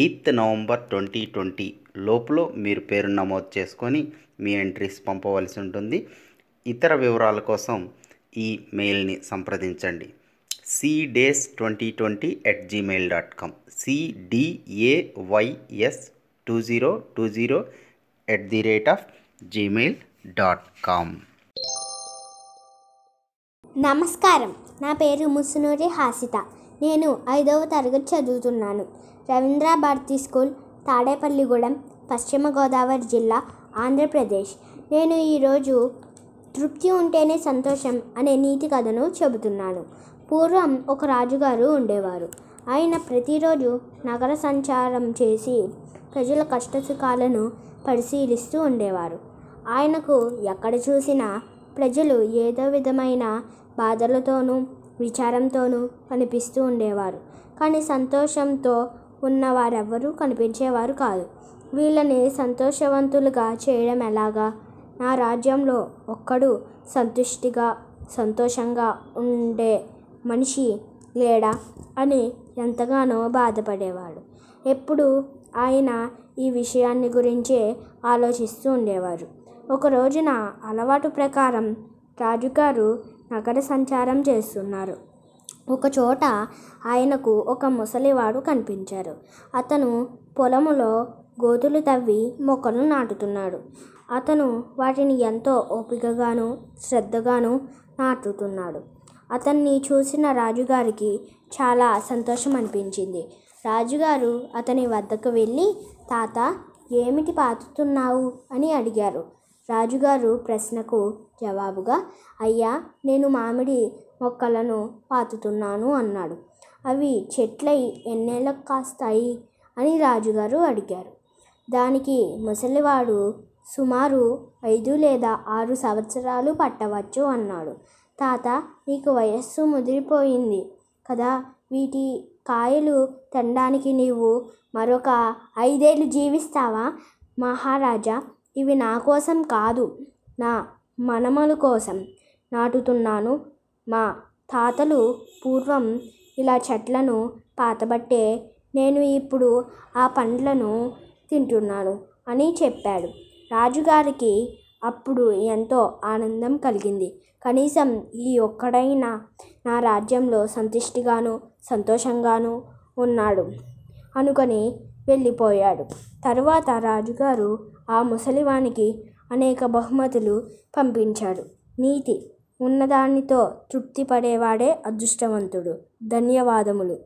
Eighth November twenty twenty లోపల మీరు పేరు నమోదు చేసుకొని మీ ఎంట్రీస్ పంపవలసి ఉంటుంది. ఇతర వివరాల కోసం ఈ మెయిల్ని సంప్రదించండి. Cdays twenty twenty at Gmail dot com C D A Y S two zero two zero at the rate of Gmail dot com నమస్కారం. నా పేరు ముసునూరి హాసిత. నేను ఐదవ తరగతి చదువుతున్నాను. రవీంద్ర భారతి స్కూల్ తాడేపల్లిగూడెం పశ్చిమ గోదావరి జిల్లా ఆంధ్రప్రదేశ్. నేను ఈరోజు తృప్తి ఉంటేనే సంతోషం అనే నీతి కథను చెబుతున్నాను. పూర్వం ఒక రాజుగారు ఉండేవారు. ఆయన ప్రతిరోజు నగర సంచారం చేసి ప్రజల కష్టసుఖాలను పరిశీలిస్తూ ఉండేవారు. ఆయనకు ఎక్కడ చూసినా ప్రజలు ఏదో విధమైన బాధలతోనూ విచారంతోనూ కనిపిస్తూ ఉండేవారు. కానీ సంతోషంతో ఉన్నవారెవ్వరూ కనిపించేవారు కాదు. వీళ్ళని సంతోషవంతులుగా చేయడం ఎలాగా? నా రాజ్యంలో ఒక్కడు సంతుష్టిగా సంతోషంగా ఉండే మనిషి లేడా? అని ఎంతగానో బాధపడేవాడు. ఎప్పుడు ఆయన ఈ విషయాన్ని గురించే ఆలోచిస్తూ ఉండేవారు. ఒక రోజున అలవాటు ప్రకారం రాజుగారు నగర సంచారం చేస్తున్నారు. ఒకచోట ఆయనకు ఒక ముసలివాడు కనిపించారు. అతను పొలములో గోతులు తవ్వి మొక్కలు నాటుతున్నాడు. అతను వాటిని ఎంతో ఓపికగాను శ్రద్ధగాను నాటుతున్నాడు. అతన్ని చూసిన రాజుగారికి చాలా సంతోషం అనిపించింది రాజుగారు అతని వద్దకు వెళ్ళి తాత ఏమిటి పాతుతున్నావు? అని అడిగారు. రాజుగారు ప్రశ్నకు జవాబుగా అయ్యా నేను మామిడి మొక్కలను పాతుతున్నాను అన్నాడు. అవి చెట్లై ఎన్నేళ్ళకు కాస్తాయి? అని రాజుగారు అడిగారు. దానికి ముసలివాడు సుమారు ఐదు లేదా ఆరు సంవత్సరాలు పట్టవచ్చు అన్నాడు. తాత నీకు వయస్సు ముదిరిపోయింది కదా వీటి కాయలు తినడానికి నీవు మరొక ఐదేళ్ళు జీవిస్తావా? మహారాజా ఇవి నా కోసం కాదు నా మనమల కోసం నాటుతున్నాను. మా తాతలు పూర్వం ఇలా చెట్లను పాతబట్టే నేను ఇప్పుడు ఆ పండ్లను తింటున్నాను అని చెప్పాడు. రాజుగారికి అప్పుడు ఎంతో ఆనందం కలిగింది. కనీసం ఈ ఒక్కడైనా నా రాజ్యంలో సంతుష్టిగాను సంతోషంగాను ఉన్నాడు అనుకొని వెళ్ళిపోయాడు. తరువాత రాజుగారు ఆ ముసలివానికి అనేక బహుమతులు పంపించాడు. నీతి ఉన్నదానితో తృప్తి పడేవాడే అదృష్టవంతుడు. ధన్యవాదములు.